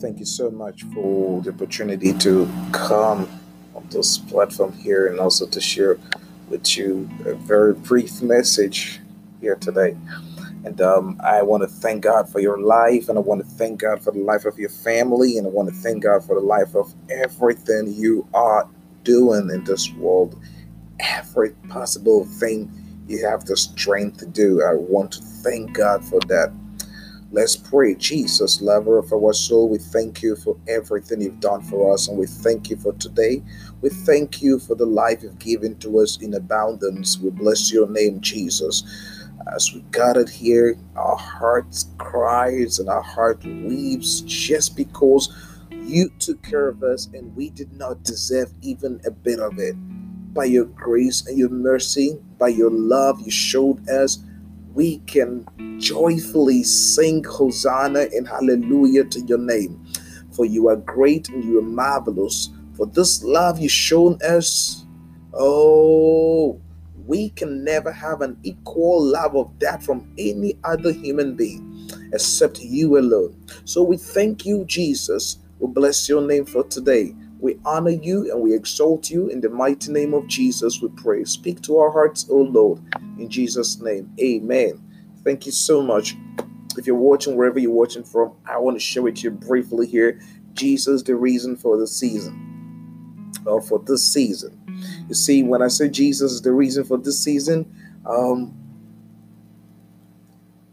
thank you so much for the opportunity to come on this platform here and also to share with you a very brief message here today. And um, I want to thank God for your life, and I want to thank God for the life of your family, and I want to thank God for the life of everything you are doing in this world. Every possible thing you have the strength to do. I want to thank God for that. Let's pray. Jesus, lover of our soul, we thank you for everything you've done for us, and we thank you for today. We thank you for the life you've given to us in abundance. We bless your name, Jesus. As we gathered here, our hearts cries and our heart weeps just because you took care of us and we did not deserve even a bit of it. By your grace and your mercy, by your love you showed us, we can joyfully sing Hosanna and Hallelujah to your name. For you are great and you are marvelous. For this love you've shown us, oh, we can never have an equal love of that from any other human being except you alone. So we thank you, Jesus. We bless your name for today. We honor you and we exalt you in the mighty name of Jesus. We pray. Speak to our hearts, O Lord, in Jesus' name. Amen. Thank you so much. If you're watching wherever you're watching from, I want to share with you briefly here Jesus, the reason for the season, or for this season. You see, when I say Jesus is the reason for this season, um,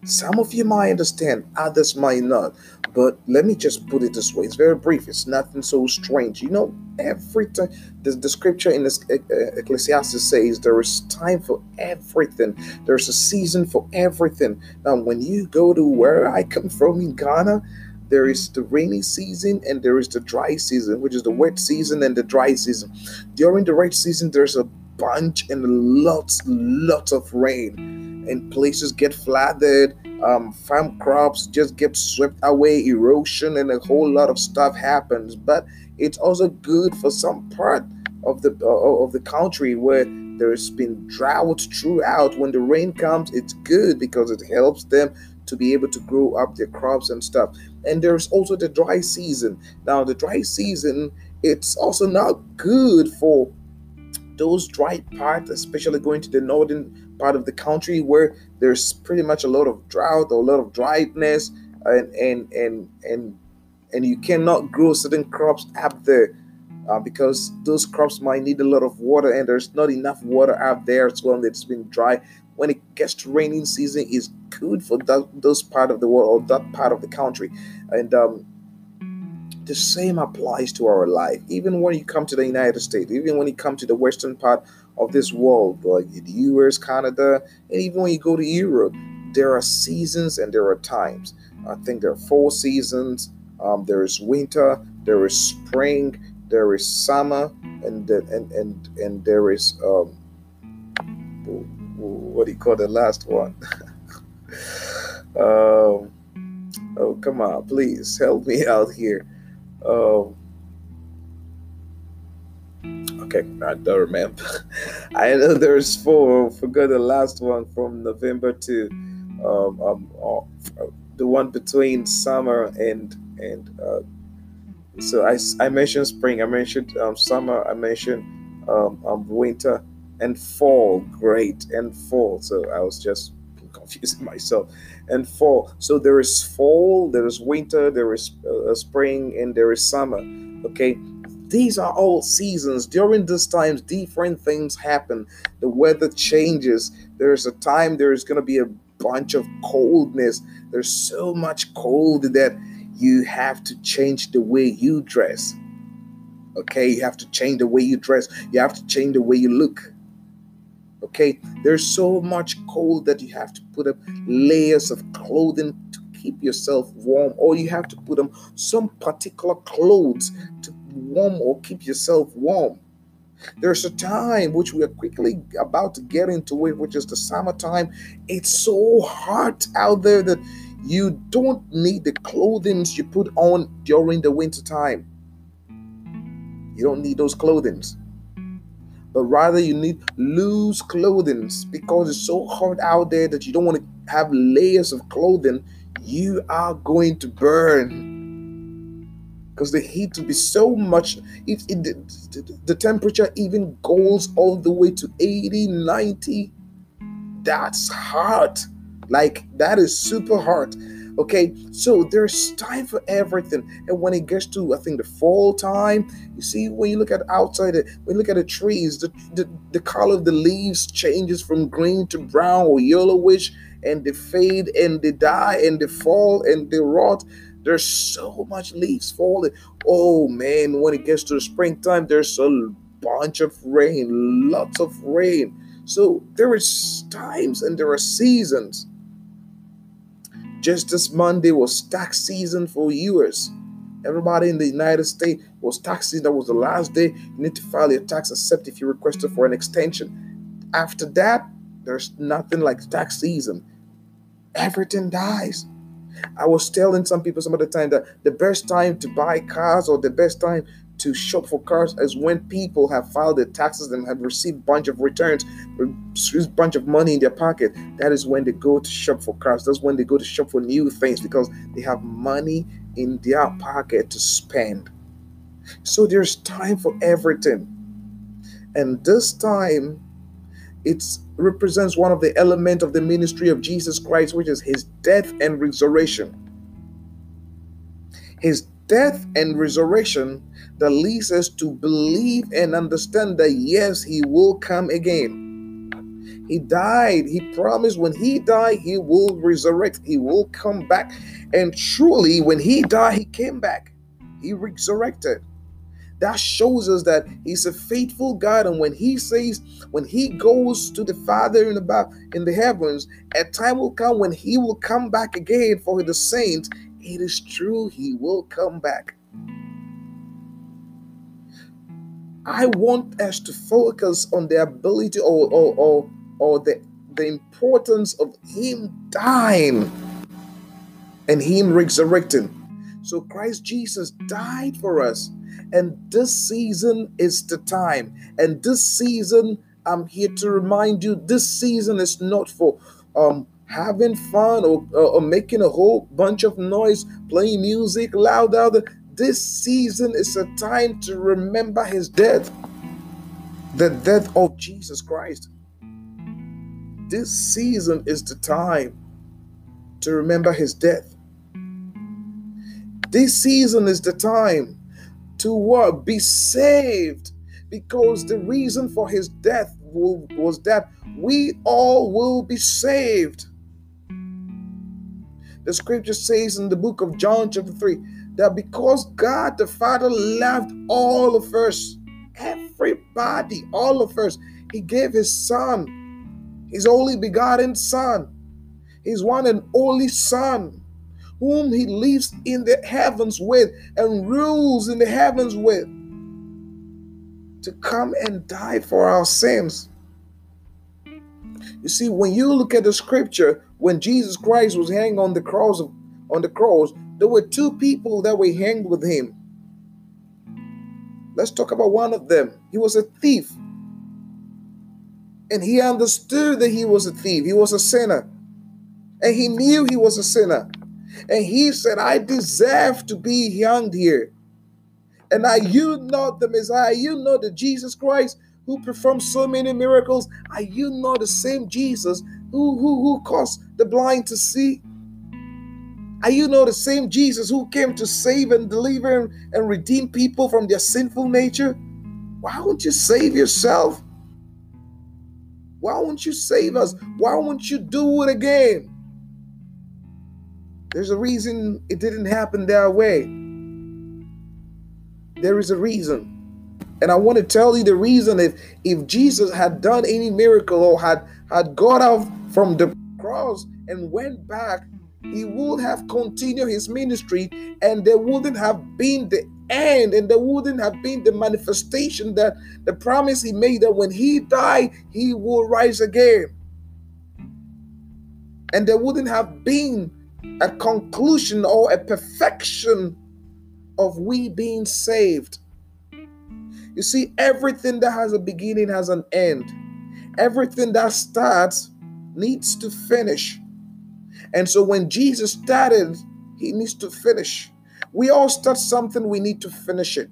some of you might understand, others might not. But let me just put it this way: it's very brief. It's nothing so strange. You know, every time the, the scripture in this, Ecclesiastes says there is time for everything. There's a season for everything. Now, when you go to where I come from in Ghana, there is the rainy season and there is the dry season, which is the wet season and the dry season. During the wet season, there's a bunch and lots, lots of rain, and places get flooded. Um, farm crops just get swept away, erosion, and a whole lot of stuff happens. But it's also good for some part of the uh, of the country where there's been drought throughout. When the rain comes, it's good because it helps them to be able to grow up their crops and stuff. And there's also the dry season. Now, the dry season, it's also not good for those dry parts, especially going to the northern part of the country where there's pretty much a lot of drought or a lot of dryness, and and and and and you cannot grow certain crops up there. Uh, because those crops might need a lot of water and there's not enough water out there as well and it's been dry when it gets to raining season is good for that, those part of the world or that part of the country and um, the same applies to our life even when you come to the united states even when you come to the western part of this world like the us canada and even when you go to europe there are seasons and there are times i think there are four seasons um, there is winter there is spring there is summer and and and and there is um, what do you call the last one? um, oh, come on, please help me out here. Um, okay, I don't remember. I know there's four. Forgot the last one from November to um, um uh, the one between summer and and uh, so I, I mentioned spring, I mentioned um, summer, I mentioned um, um, winter, and fall great and fall so i was just confusing myself and fall so there is fall there is winter there is uh, spring and there is summer okay these are all seasons. During these times different things happen. The weather changes. There's a time there's going to be a bunch of coldness. There's so much cold that you have to change the way you dress. Okay you have to change the way you dress. You have to change the way you look. Okay, there's so much cold that you have to put up layers of clothing to keep yourself warm, or you have to put on some particular clothes to warm or keep yourself warm. There's a time which we are quickly about to get into it, which is the summertime. It's so hot out there that you don't need the clothing you put on during the winter time. You don't need those clothings but rather you need loose clothing because it's so hot out there that you don't want to have layers of clothing. You are going to burn. Because the heat to be so much it, it, the, the temperature even goes all the way to 80 90 that's hot. Like that is super hot. Okay so there's time for everything. And when it gets to i think the fall time you see when you look at outside when you look at the trees the, the, the color of the leaves changes from green to brown or yellowish and they fade and they die and they fall and they rot there's so much leaves falling. Oh man, when it gets to the springtime, there's a bunch of rain, lots of rain. So there is times and there are seasons. Just this Monday was tax season for years. Everybody in the United States was tax season. That was the last day. You need to file your tax, except if you requested for an extension. After that, there's nothing like tax season. Everything dies. I was telling some people some of the time that the best time to buy cars or the best time to shop for cars is when people have filed their taxes and have received a bunch of returns, a bunch of money in their pocket. That is when they go to shop for cars. That's when they go to shop for new things because they have money in their pocket to spend. So there's time for everything. And this time it represents one of the elements of the ministry of Jesus Christ, which is his death and resurrection. His death and resurrection that leads us to believe and understand that yes, he will come again. He died. He promised when he died, he will resurrect. He will come back. And truly, when he died, he came back. He resurrected that shows us that he's a faithful God. And when he says, when he goes to the Father in the in the heavens, a time will come when he will come back again for the saints. It is true, he will come back. I want us to focus on the ability or or or, or the, the importance of him dying and him resurrecting. So Christ Jesus died for us. And this season is the time. And this season, I'm here to remind you this season is not for um, having fun or, or, making a whole bunch of noise, playing music loud out. This season is a time to remember his death, the death of Jesus Christ. This season is the time to remember his death. This season is the time to what? Be saved. Because the reason for his death was that we all will be saved. The scripture says in the book of John, chapter 3, that because God the Father loved all of us, everybody, all of us, He gave His Son, His only begotten Son, His one and only Son whom he lives in the heavens with and rules in the heavens with, to come and die for our sins. You see, when you look at the scripture, when Jesus Christ was hanging on the cross on the cross, there were two people that were hanged with him. Let's talk about one of them. He was a thief. And he understood that he was a thief. He was a sinner. And he knew he was a sinner. And he said, I deserve to be hanged here. And are you not the Messiah? You not the Jesus Christ who performed so many miracles? Are you not the same Jesus who, who, who caused the blind to see? Are you not the same Jesus who came to save and deliver and redeem people from their sinful nature? Why won't you save yourself? Why won't you save us? Why won't you do it again? There's a reason it didn't happen that way. There is a reason. And I want to tell you the reason if if Jesus had done any miracle or had had got out from the cross and went back, he would have continued his ministry and there wouldn't have been the end and there wouldn't have been the manifestation that the promise he made that when he died, he will rise again. And there wouldn't have been a conclusion or a perfection of we being saved. You see, everything that has a beginning has an end. Everything that starts needs to finish. And so when Jesus started, he needs to finish. We all start something, we need to finish it.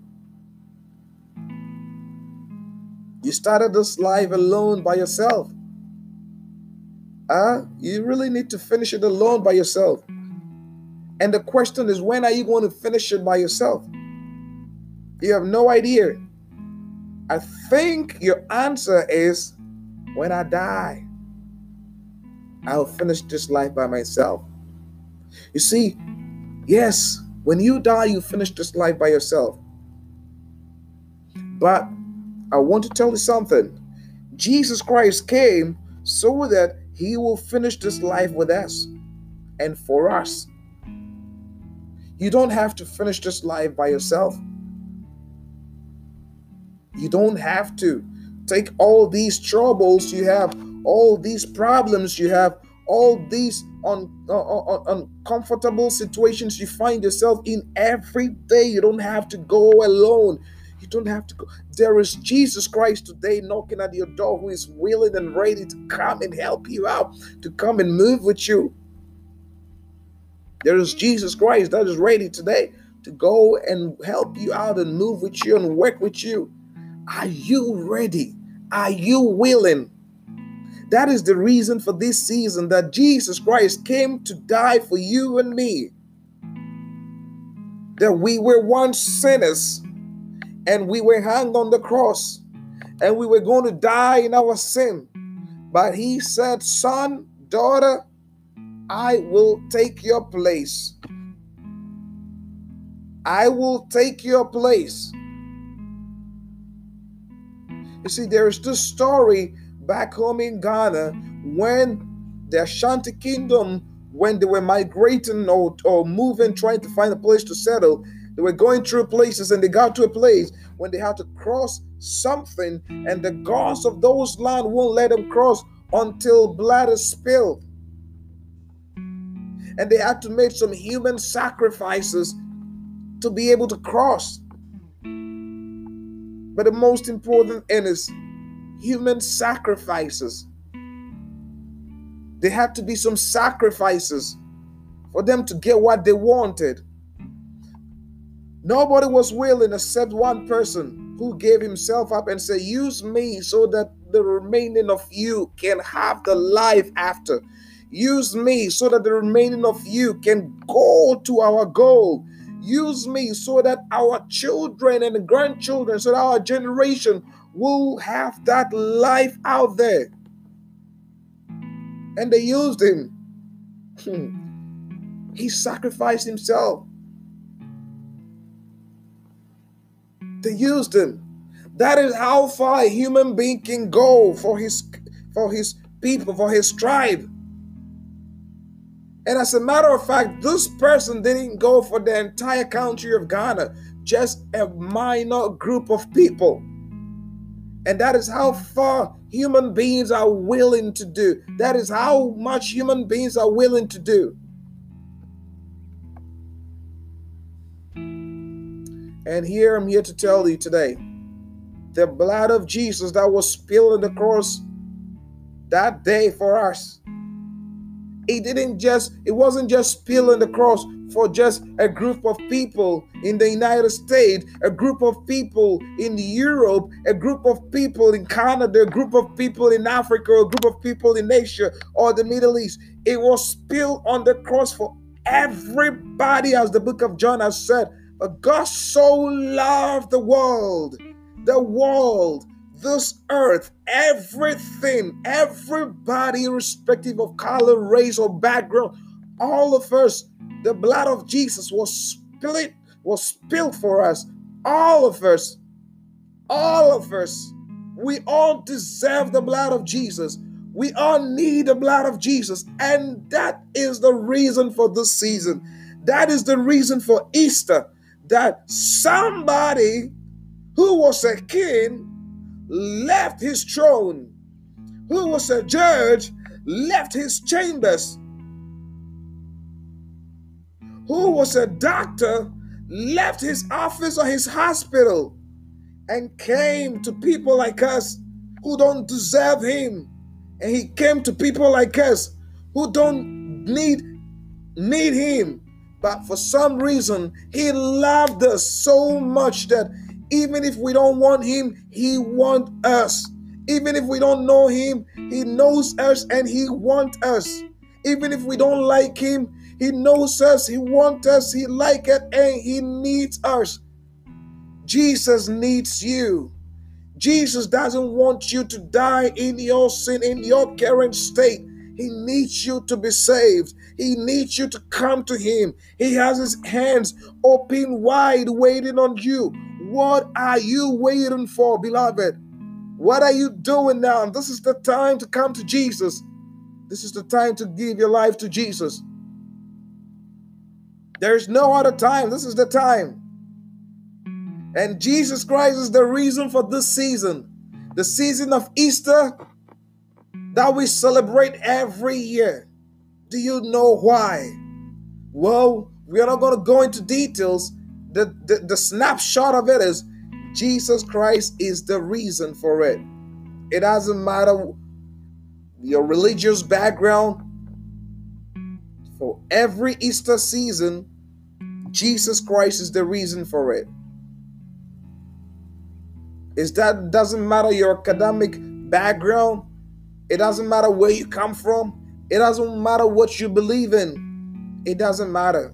You started this life alone by yourself. Uh, you really need to finish it alone by yourself. And the question is, when are you going to finish it by yourself? You have no idea. I think your answer is when I die, I'll finish this life by myself. You see, yes, when you die, you finish this life by yourself. But I want to tell you something Jesus Christ came so that he will finish this life with us and for us. You don't have to finish this life by yourself. You don't have to take all these troubles you have, all these problems you have, all these un, un, un, uncomfortable situations you find yourself in every day. You don't have to go alone. You don't have to go. There is Jesus Christ today knocking at your door who is willing and ready to come and help you out, to come and move with you. There is Jesus Christ that is ready today to go and help you out and move with you and work with you. Are you ready? Are you willing? That is the reason for this season that Jesus Christ came to die for you and me. That we were once sinners and we were hung on the cross and we were going to die in our sin. But he said, Son, daughter, I will take your place. I will take your place. You see, there is this story back home in Ghana when the Ashanti kingdom, when they were migrating or, or moving, trying to find a place to settle, they were going through places and they got to a place when they had to cross something, and the gods of those land won't let them cross until blood is spilled. And they had to make some human sacrifices to be able to cross. But the most important thing is human sacrifices. There had to be some sacrifices for them to get what they wanted. Nobody was willing except one person who gave himself up and said, Use me so that the remaining of you can have the life after. Use me so that the remaining of you can go to our goal. Use me so that our children and grandchildren, so that our generation will have that life out there. And they used him. he sacrificed himself. They used him. That is how far a human being can go for his for his people, for his tribe. And as a matter of fact, this person didn't go for the entire country of Ghana, just a minor group of people. And that is how far human beings are willing to do. That is how much human beings are willing to do. And here I'm here to tell you today the blood of Jesus that was spilled on the cross that day for us it didn't just it wasn't just spilling the cross for just a group of people in the United States, a group of people in Europe, a group of people in Canada, a group of people in Africa, a group of people in Asia or the Middle East. It was spilled on the cross for everybody, as the book of John has said. But God so loved the world, the world this earth, everything, everybody, irrespective of color, race, or background, all of us, the blood of Jesus was spilled, was spilled for us. All of us, all of us, we all deserve the blood of Jesus. We all need the blood of Jesus. And that is the reason for this season. That is the reason for Easter. That somebody who was a king left his throne, who was a judge, left his chambers, who was a doctor, left his office or his hospital, and came to people like us who don't deserve him. And he came to people like us who don't need need him But for some reason, He loved us so much that even if we don't want Him, He wants us. Even if we don't know Him, He knows us and He wants us. Even if we don't like Him, He knows us, He wants us, He like it, and He needs us. Jesus needs you. Jesus doesn't want you to die in your sin, in your current state. He needs you to be saved. He needs you to come to Him. He has His hands open wide, waiting on you. What are you waiting for, beloved? What are you doing now? This is the time to come to Jesus. This is the time to give your life to Jesus. There's no other time. This is the time. And Jesus Christ is the reason for this season, the season of Easter that we celebrate every year. Do you know why? Well, we are not going to go into details. The, the, the snapshot of it is Jesus Christ is the reason for it. It doesn't matter your religious background. For every Easter season, Jesus Christ is the reason for it is that doesn't matter your academic background it doesn't matter where you come from it doesn't matter what you believe in. It doesn't matter.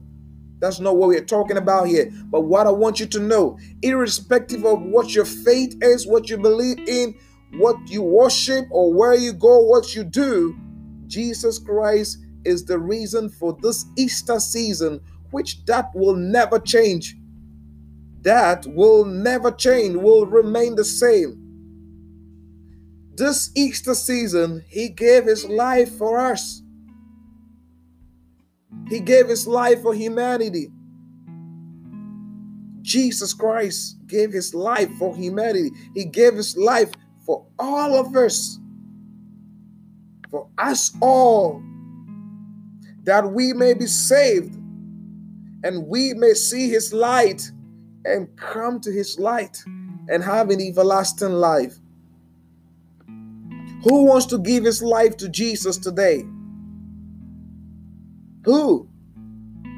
That's not what we're talking about here. But what i want you to know irrespective of what your faith is what you believe in what you worship or where you go what you do jesus christ is the reason for this easter season which that will never change. That will never change, will remain the same. This Easter season, He gave His life for us. He gave His life for humanity. Jesus Christ gave His life for humanity. He gave His life for all of us, for us all, that we may be saved and we may see His light and come to his light and have an everlasting life. Who wants to give his life to Jesus today? Who?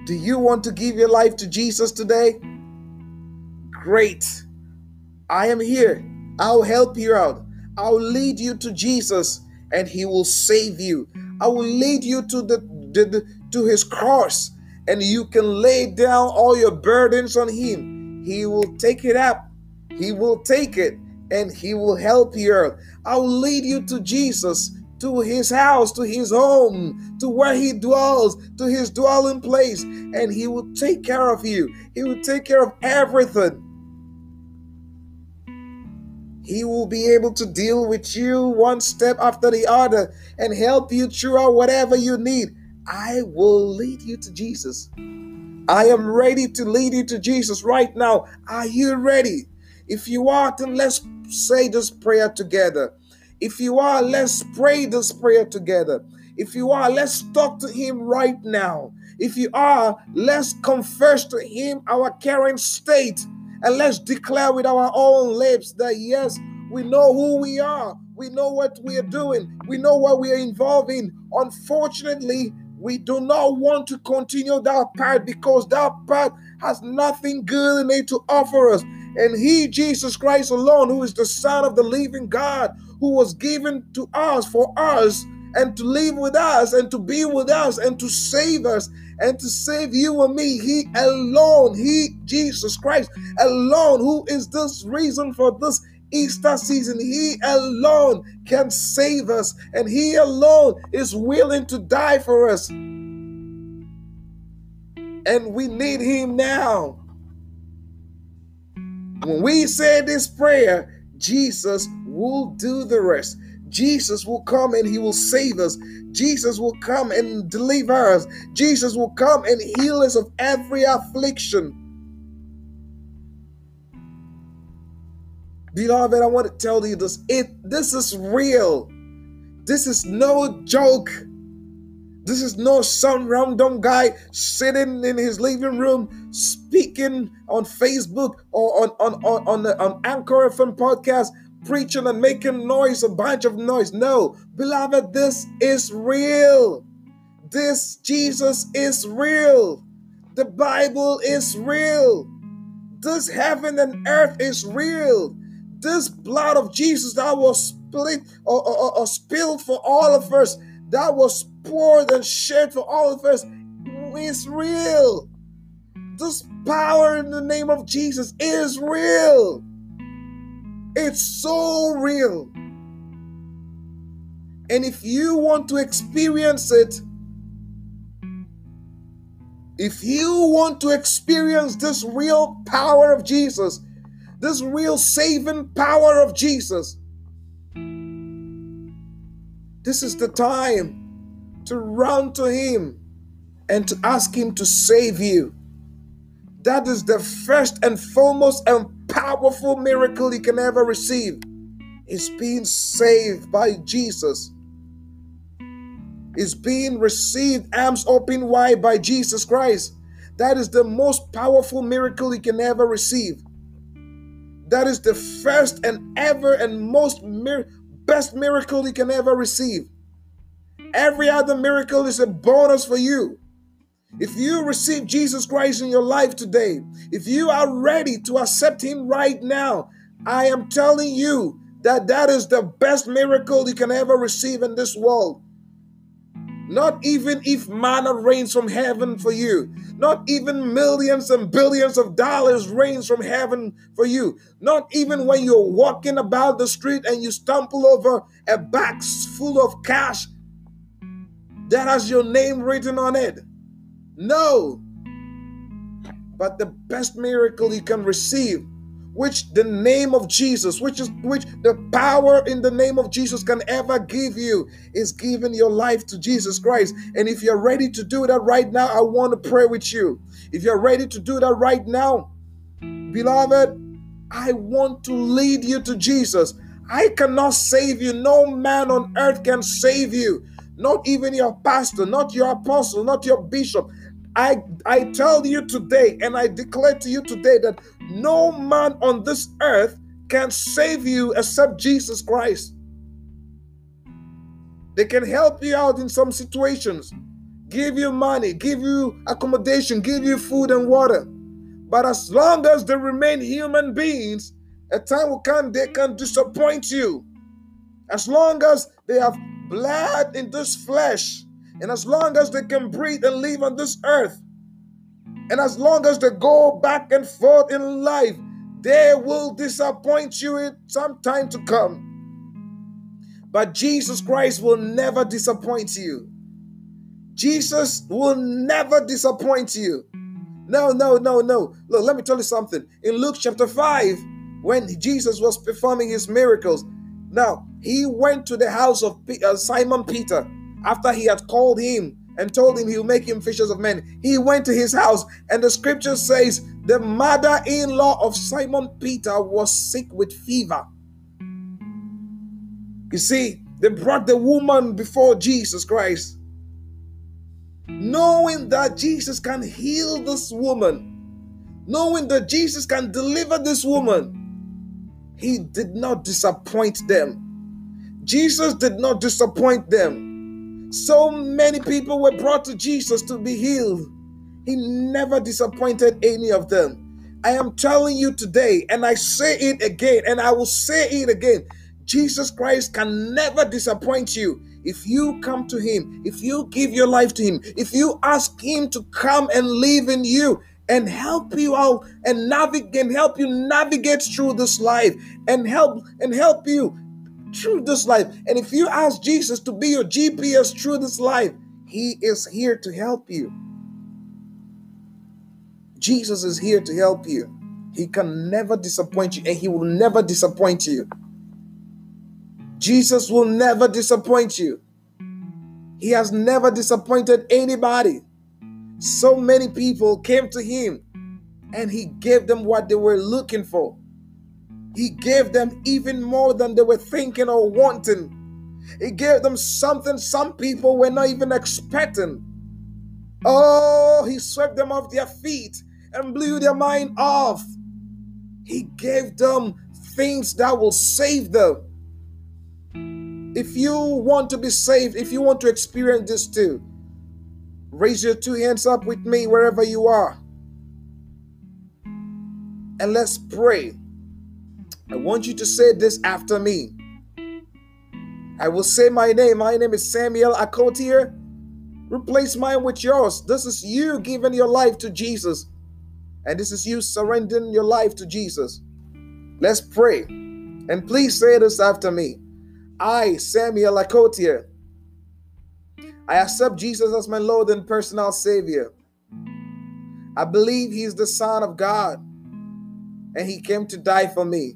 Do you want to give your life to Jesus today? Great. I am here. I'll help you out. I'll lead you to Jesus and he will save you. I will lead you to the, the, the to his cross and you can lay down all your burdens on him he will take it up. He will take it and He will help you. I'll lead you to Jesus, to His house, to His home, to where He dwells, to His dwelling place, and He will take care of you. He will take care of everything. He will be able to deal with you one step after the other and help you throughout whatever you need. I will lead you to Jesus. I am ready to lead you to Jesus right now. Are you ready? If you are, then let's say this prayer together. If you are, let's pray this prayer together. If you are, let's talk to Him right now. If you are, let's confess to Him our current state and let's declare with our own lips that yes, we know who we are. We know what we are doing. We know what we are involved in. Unfortunately, we do not want to continue that path because that path has nothing good in it to offer us. And He, Jesus Christ alone, who is the Son of the living God, who was given to us for us and to live with us and to be with us and to save us and to save you and me. He alone, He, Jesus Christ alone, who is this reason for this Easter season, He alone can save us, and He alone is willing to die for us. And we need Him now. When we say this prayer, Jesus will do the rest. Jesus will come and he will save us. Jesus will come and deliver us. Jesus will come and heal us of every affliction. Beloved, I want to tell you this. It this is real. This is no joke. This is no some random guy sitting in his living room speaking on Facebook or on on on on, the, on Anchor FM podcast, preaching and making noise, a bunch of noise. No, beloved, this is real. This Jesus is real. The Bible is real. This heaven and earth is real. This blood of Jesus that was split or, or, or spilled for all of us, that was poured and shed for all of us, is real. This power in the name of Jesus is real. It's so real. And if you want to experience it, if you want to experience this real power of Jesus, this real saving power of Jesus, this is the time to run to Him and to ask Him to save you. That is the first and foremost and powerful miracle you can ever receive. Is being saved by Jesus. Is being received arms open wide by Jesus Christ. That is the most powerful miracle you can ever receive. That is the first and ever and most mir- best miracle you can ever receive. Every other miracle is a bonus for you. If you receive Jesus Christ in your life today, if you are ready to accept Him right now, I am telling you that that is the best miracle you can ever receive in this world. Not even if manna rains from heaven for you. Not even millions and billions of dollars rains from heaven for you. Not even when you're walking about the street and you stumble over a box full of cash that has your name written on it. No. But the best miracle you can receive, which the name of Jesus, which is which the power in the name of Jesus can ever give you, is giving your life to Jesus Christ. And if you're ready to do that right now, I want to pray with you. If you're ready to do that right now, beloved, I want to lead you to Jesus. I cannot save you. No man on earth can save you. Not even your pastor, not your apostle, not your bishop. I, I tell you today and I declare to you today that no man on this earth can save you except Jesus Christ. They can help you out in some situations, give you money, give you accommodation, give you food and water. But as long as they remain human beings, a time will come they can disappoint you. As long as they have blood in this flesh, and as long as they can breathe and live on this earth, and as long as they go back and forth in life, they will disappoint you in some time to come. But Jesus Christ will never disappoint you. Jesus will never disappoint you. No, no, no, no. Look, let me tell you something. In Luke chapter 5, when Jesus was performing his miracles, now he went to the house of uh, Simon Peter after he had called him and told him he will make him fishers of men. He went to his house, and the scripture says the mother in law of Simon Peter was sick with fever. You see, they brought the woman before Jesus Christ, knowing that Jesus can heal this woman, knowing that Jesus can deliver this woman. He did not disappoint them. Jesus did not disappoint them. So many people were brought to Jesus to be healed. He never disappointed any of them. I am telling you today, and I say it again, and I will say it again Jesus Christ can never disappoint you. If you come to Him, if you give your life to Him, if you ask Him to come and live in you, and help you out and navigate and help you navigate through this life and help and help you through this life. And if you ask Jesus to be your GPS through this life, He is here to help you. Jesus is here to help you. He can never disappoint you, and He will never disappoint you. Jesus will never disappoint you. He has never disappointed anybody. So many people came to Him, and He gave them what they were looking for. He gave them even more than they were thinking or wanting. He gave them something some people were not even expecting. Oh, he swept them off their feet and blew their mind off. He gave them things that will save them. If you want to be saved, if you want to experience this too, Raise your two hands up with me wherever you are. And let's pray. I want you to say this after me. I will say my name. My name is Samuel Akotier. Replace mine with yours. This is you giving your life to Jesus. And this is you surrendering your life to Jesus. Let's pray. And please say this after me. I, Samuel Akotier, I accept Jesus as my Lord and personal Savior. I believe He is the Son of God and He came to die for me.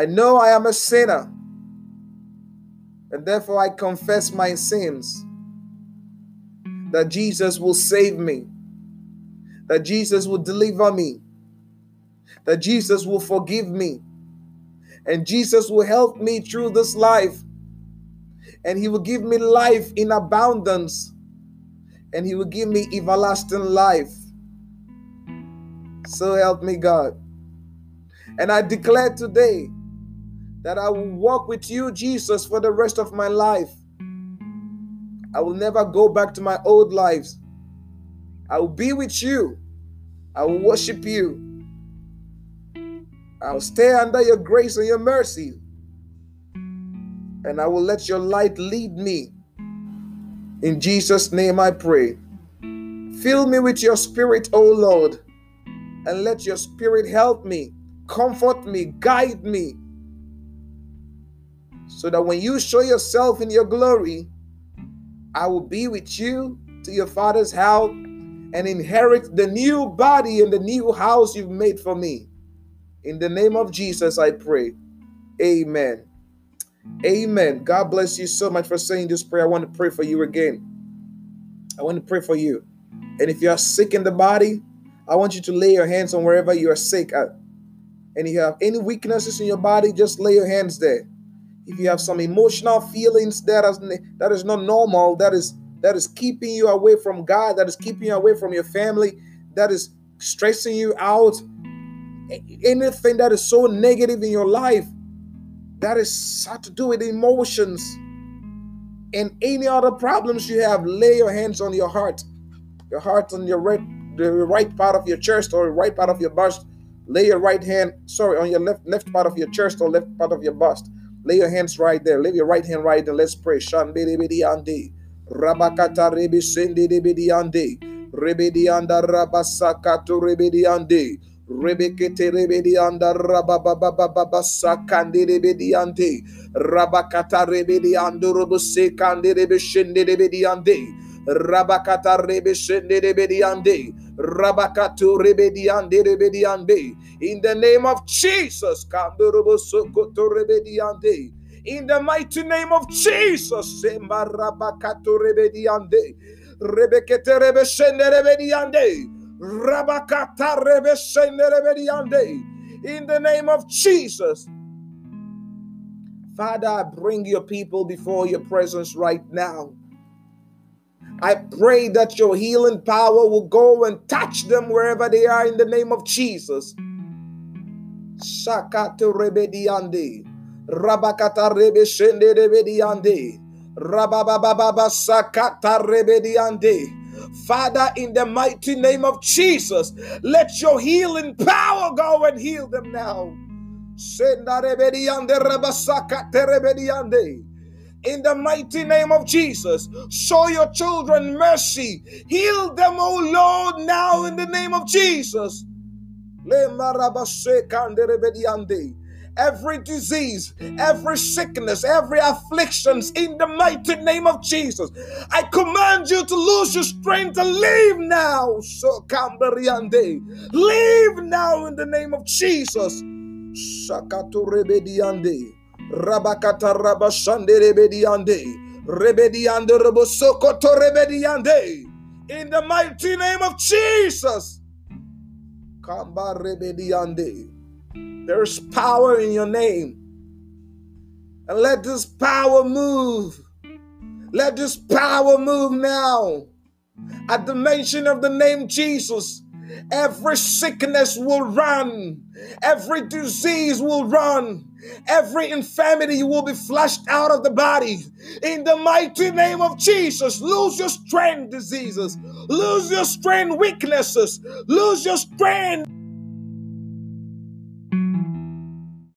I know I am a sinner and therefore I confess my sins. That Jesus will save me, that Jesus will deliver me, that Jesus will forgive me, and Jesus will help me through this life and he will give me life in abundance and he will give me everlasting life. So help me, God. And I declare today that I will walk with you, Jesus, for the rest of my life. I will never go back to my old lives. I will be with you. I will worship you. I will stay under your grace and your mercy and I will let your light lead me. In Jesus' name I pray. Fill me with your spirit, O Lord, and let your spirit help me, comfort me, guide me, so that when you show yourself in your glory, I will be with you to your Father's house and inherit the new body and the new house you've made for me. In the name of Jesus, I pray. Amen. Amen. God bless you so much for saying this prayer. I want to pray for you again. I want to pray for you. And if you are sick in the body, I want you to lay your hands on wherever you are sick at. And if you have any weaknesses in your body, just lay your hands there. If you have some emotional feelings that is that is not normal, that is that is keeping you away from God, that is keeping you away from your family, that is stressing you out, anything that is so negative in your life, that is had to do with emotions. And any other problems you have lay your hands on your heart. Your heart on your right the right part of your chest or right part of your bust. Lay your right hand sorry on your left left part of your chest or left part of your bust lay your hands right there. Lay your right hand right there. Let's pray. Rabakata Rebekete rebedianda rabababababa sakande rebediante rabakata rebediando kande rebeshende rebediande rabakata rebeshende rebediande rabakatu rebediande rebediande in the name of Jesus kande robosokoto rebediande in the mighty name of Jesus semba rabakatu rebediande rebekete rebeshende rebediande Rabakata In the name of Jesus. Father, I bring your people before your presence right now. I pray that your healing power will go and touch them wherever they are in the name of Jesus. Shakata rebediande. Rabakata rebeshende rebediande. Rabababa sakata rebediande. Father, in the mighty name of Jesus, let your healing power go and heal them now. In the mighty name of Jesus, show your children mercy. Heal them, O Lord, now in the name of Jesus every disease, every sickness, every afflictions in the mighty name of Jesus. I command you to lose your strength and leave now. So. Leave now in the name of Jesus. Shakato rebediande. Rabakata rabashande rebediande. Rebediande rebosokoto rebediande. In the mighty name of Jesus. Kamba rebediande. There's power in your name. And let this power move. Let this power move now. At the mention of the name Jesus, Every sickness will run. Every disease will run. Every infirmity will be flushed out of the body. In the mighty name of Jesus, lose your strength, diseases. Lose your strength, weaknesses. Lose your strength.